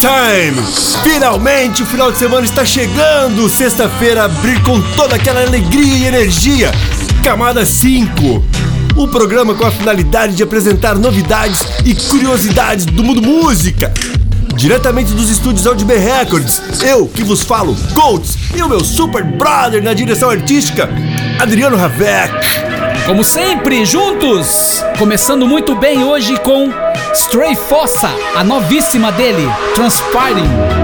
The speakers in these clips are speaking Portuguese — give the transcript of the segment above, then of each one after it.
Time! Finalmente o final de semana está chegando! Sexta-feira abrir com toda aquela alegria e energia. Camada 5. O programa com a finalidade de apresentar novidades e curiosidades do mundo música. Diretamente dos estúdios Audibay Records, eu que vos falo, Golds, e o meu super brother na direção artística, Adriano Ravec. Como sempre, juntos! Começando muito bem hoje com Stray Fossa, a novíssima dele, Transpiring.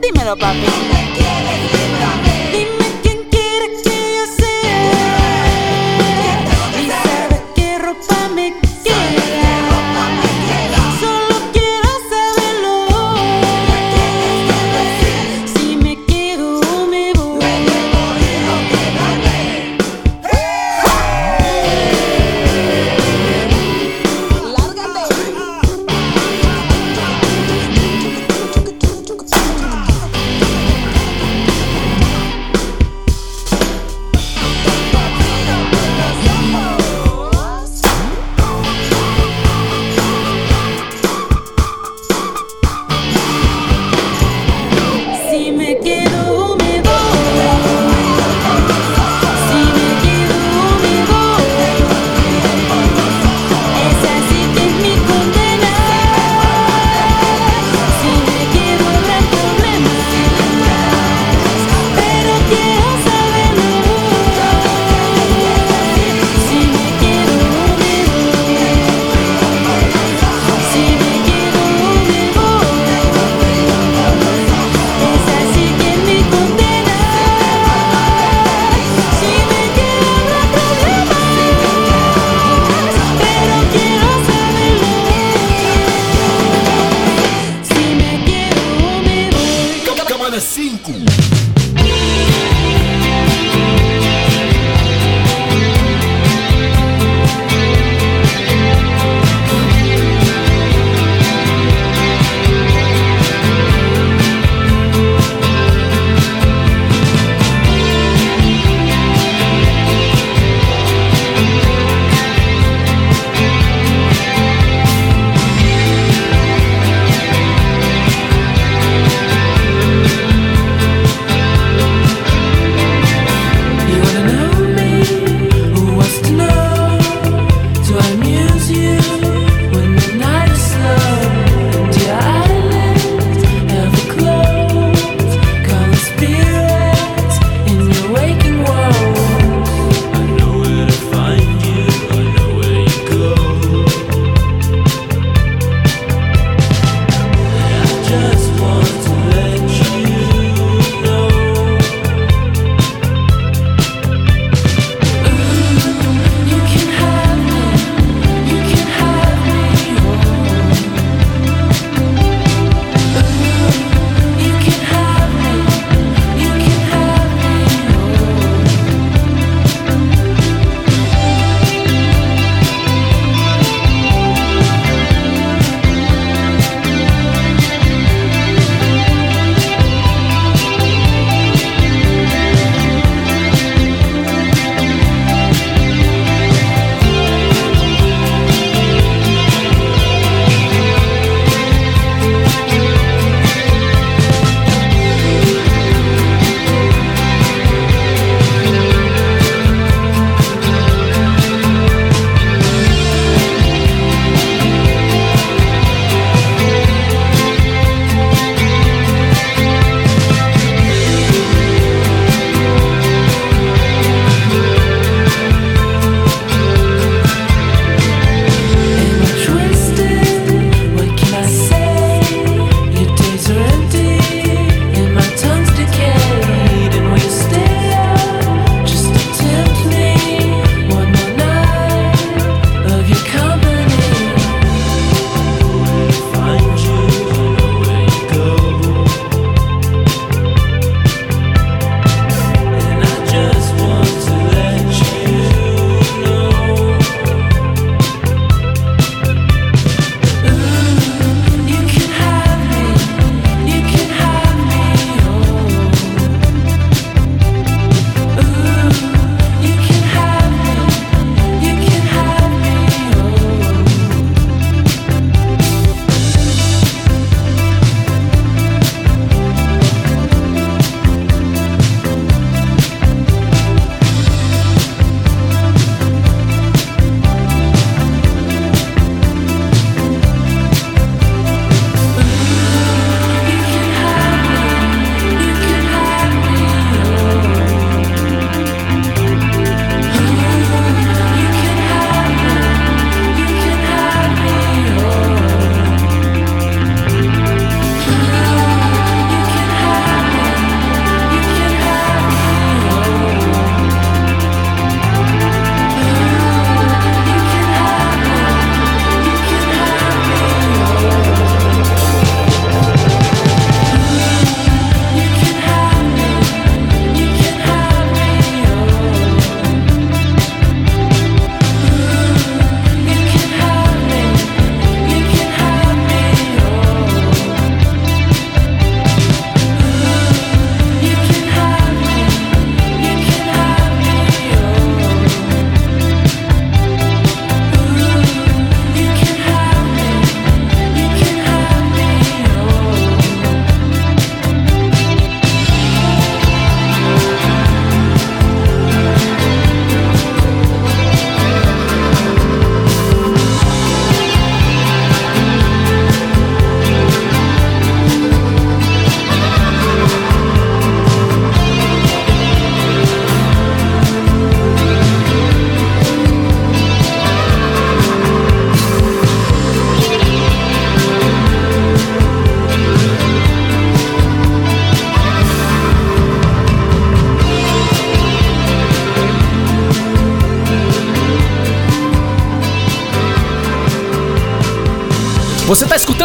Dímelo, papi. Quieres,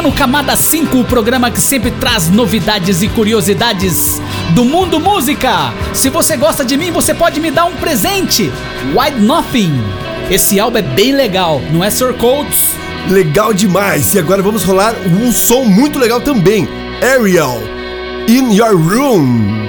Você está escutando o Camada 5, o programa que sempre traz novidades e curiosidades do mundo música. Se você gosta de mim, você pode me dar um presente. White Nothing. Esse álbum é bem legal, não é Sir Codes? Legal demais. E agora vamos rolar um som muito legal também. Ariel, In Your Room.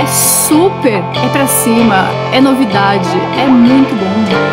É super, é pra cima, é novidade, é muito bom.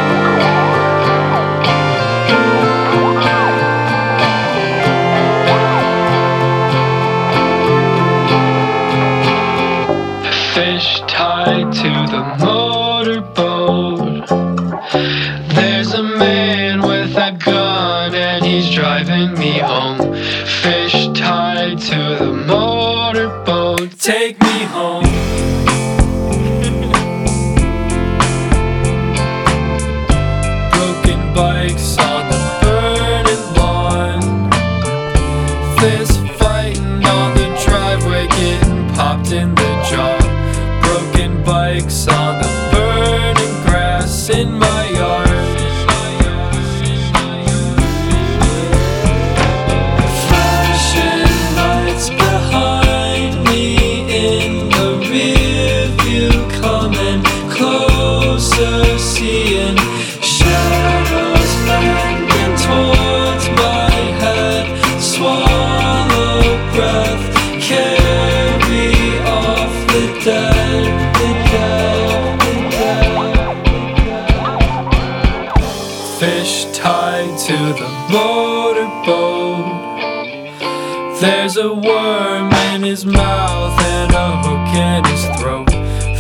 There's a worm in his mouth and a hook in his throat.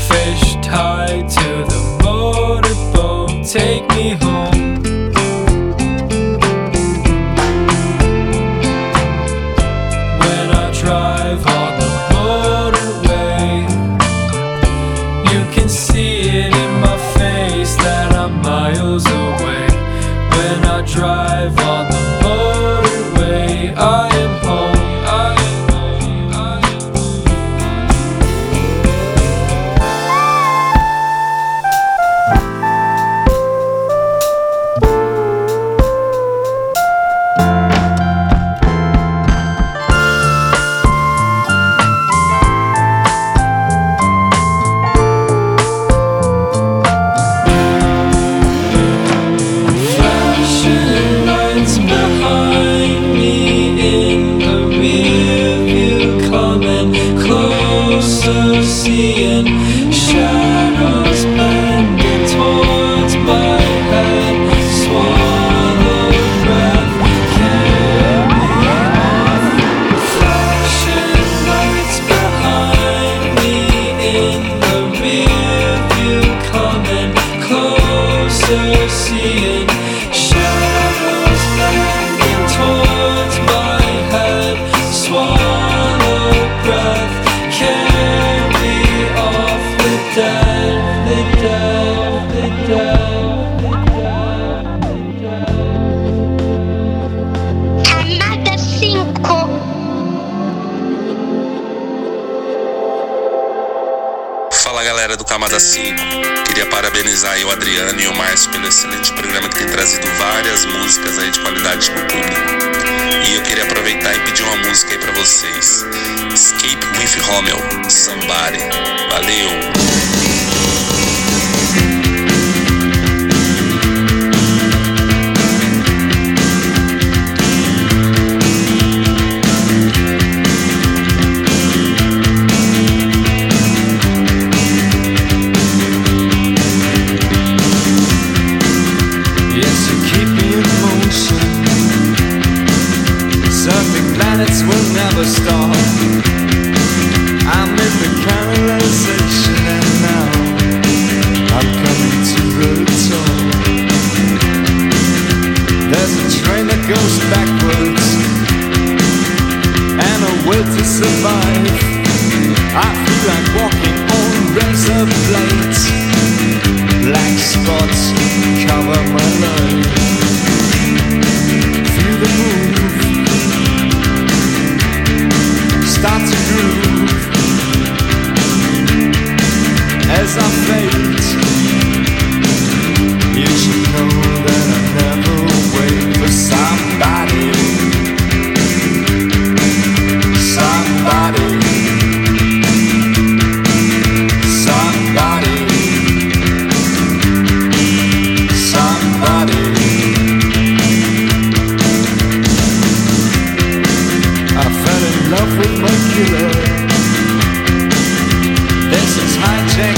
Fish tied to the motorboat, take me home. galera do Camada 5. Queria parabenizar aí o Adriano e o Márcio pelo excelente programa que tem trazido várias músicas aí de qualidade pro público. E eu queria aproveitar e pedir uma música aí pra vocês. Escape with Rommel, Somebody. Valeu!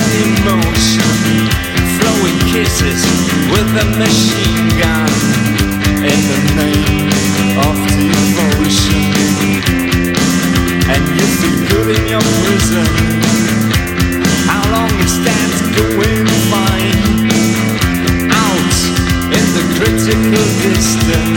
Emotion, flowing kisses with a machine gun in the name of devotion. And you feel good in your prison. How long is that going fine? Out in the critical distance,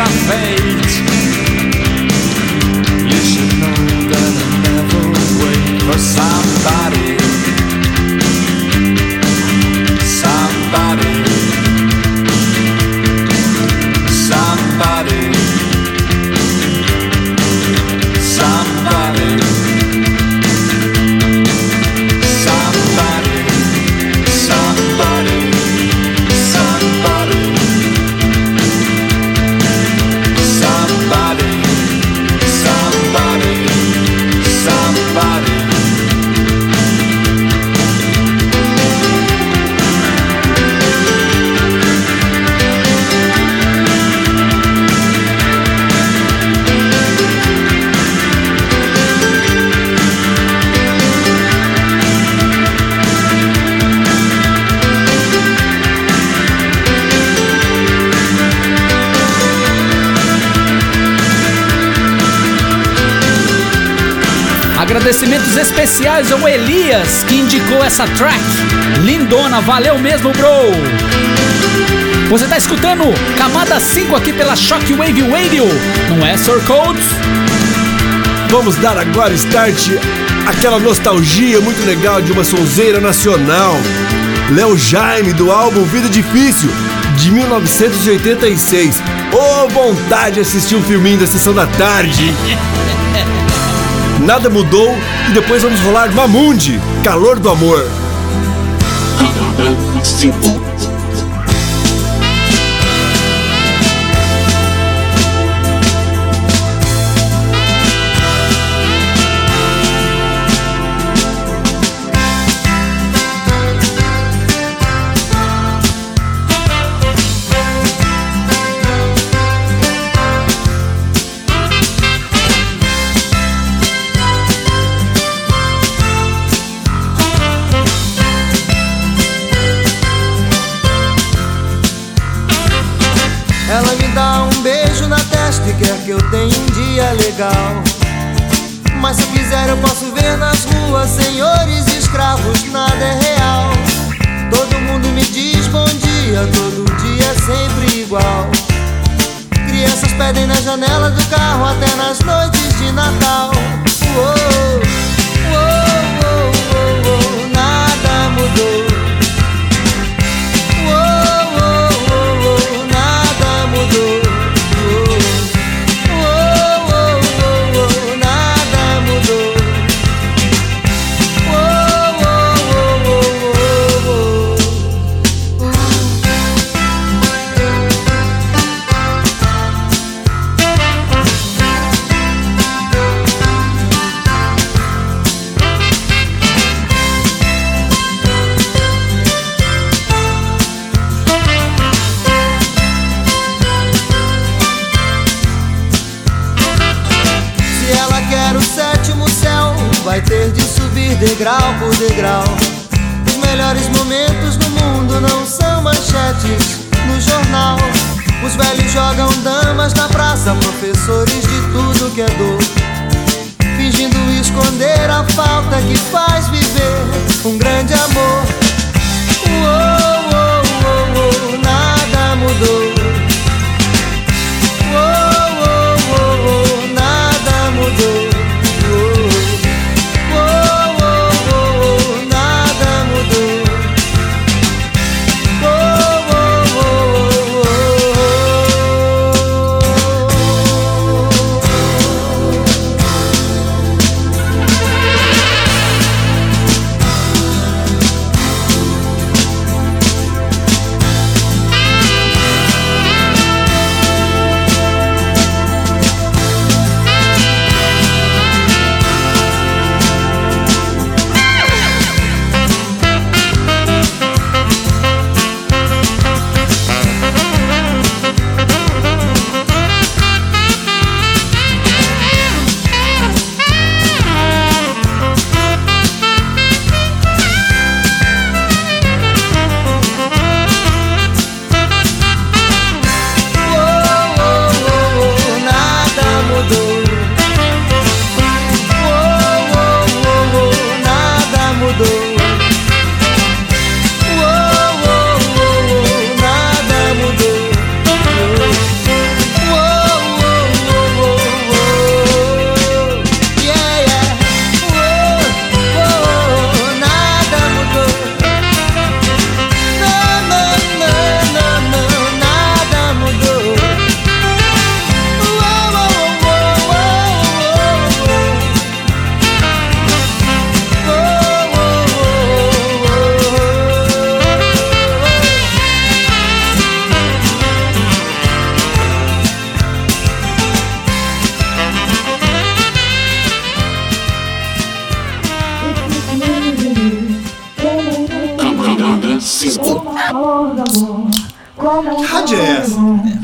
as I essa track. Lindona, valeu mesmo, bro. Você tá escutando Camada 5 aqui pela Shockwave Radio, não é, Sir Codes? Vamos dar agora start aquela nostalgia muito legal de uma sonzeira nacional. Léo Jaime do álbum Vida Difícil de 1986. Ô vontade de assistir um filminho da sessão da tarde. Nada mudou e depois vamos rolar Mamundi, Calor do Amor.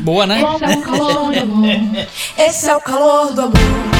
Boa, né? Esse é o calor do amor. Esse é o calor do amor.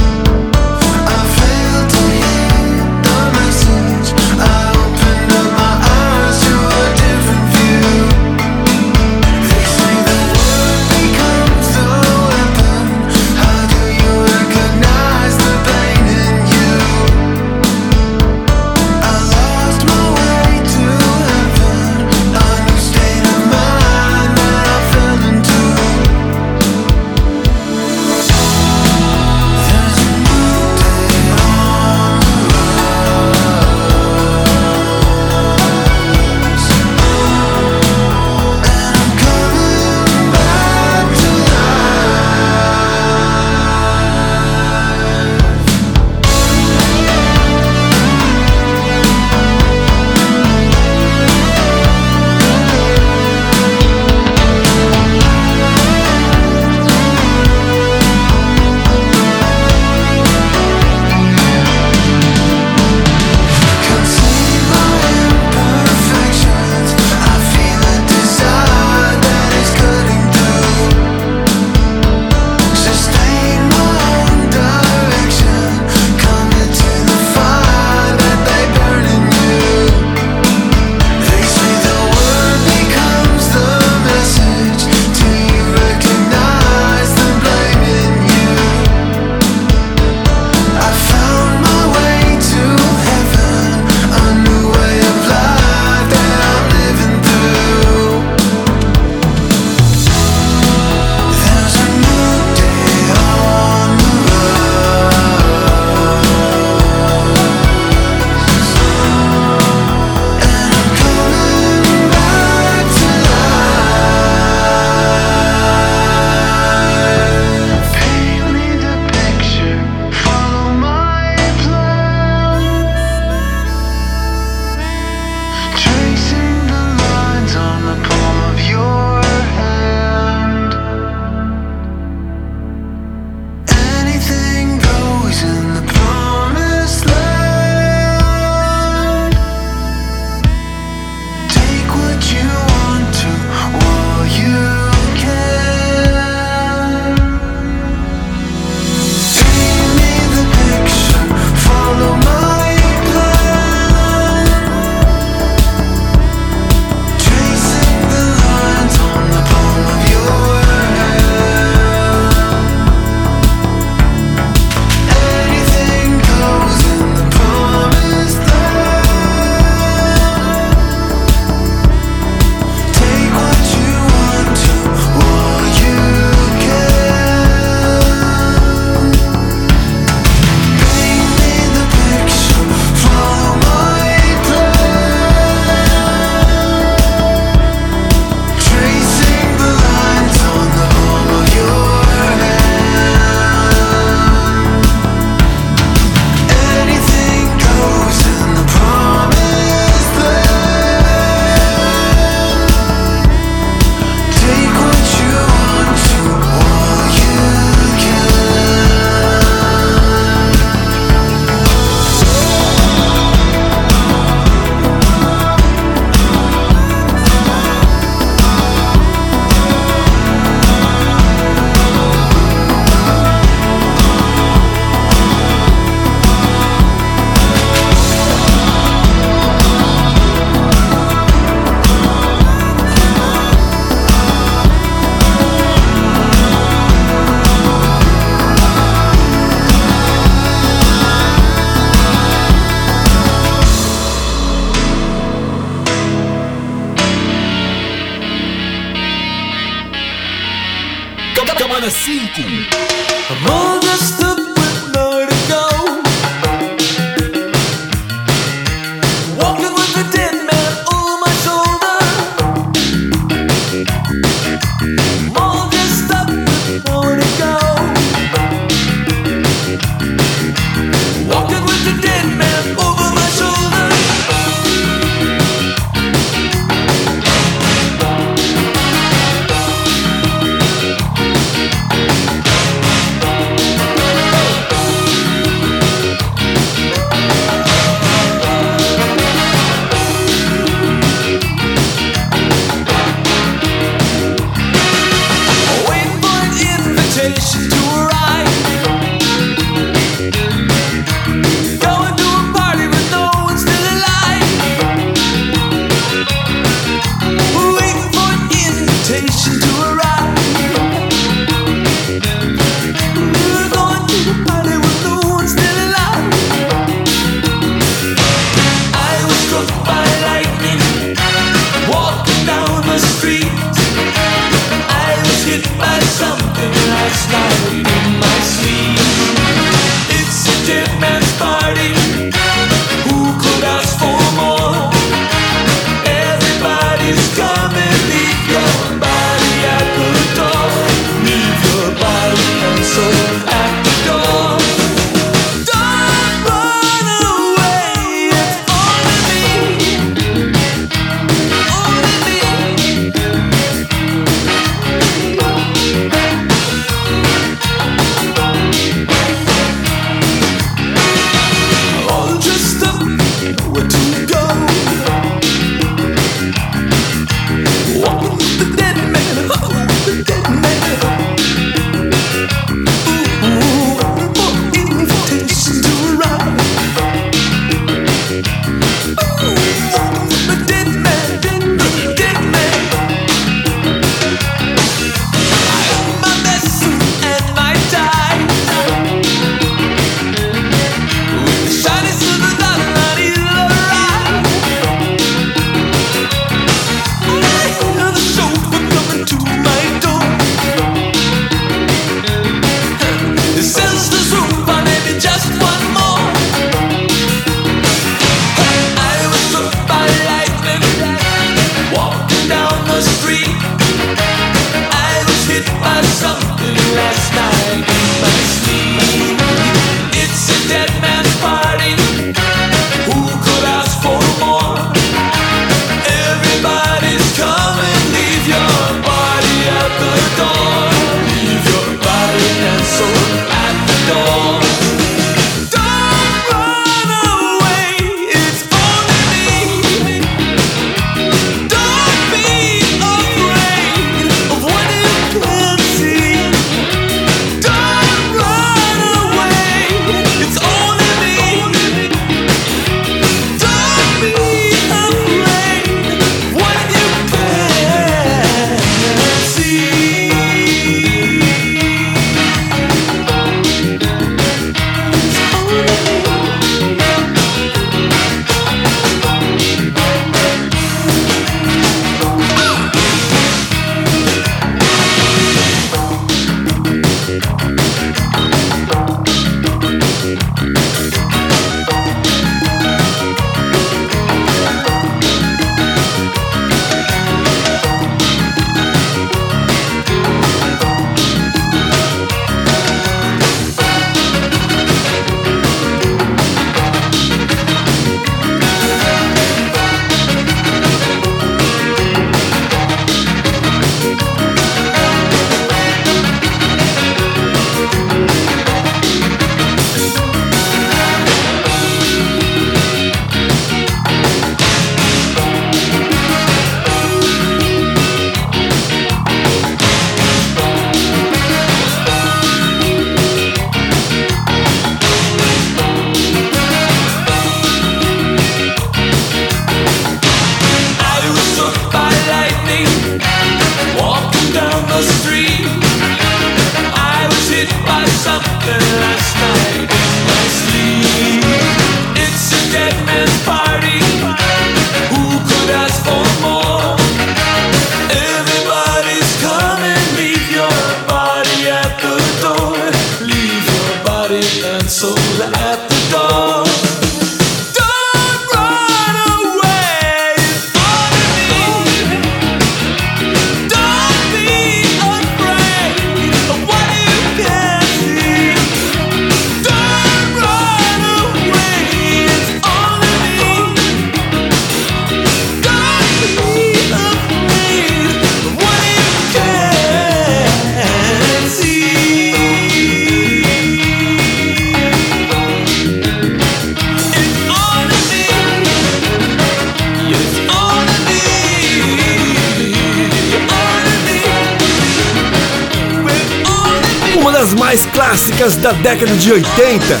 De 80.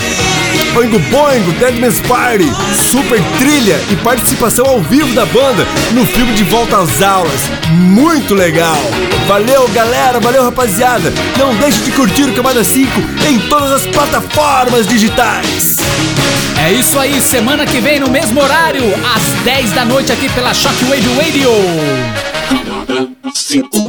Oingo Boingo, Deadman's Party, super trilha e participação ao vivo da banda no filme De Volta às Aulas. Muito legal! Valeu, galera! Valeu, rapaziada! Não deixe de curtir o Camada 5 em todas as plataformas digitais! É isso aí, semana que vem no mesmo horário, às 10 da noite aqui pela Shockwave Radio. Cinco.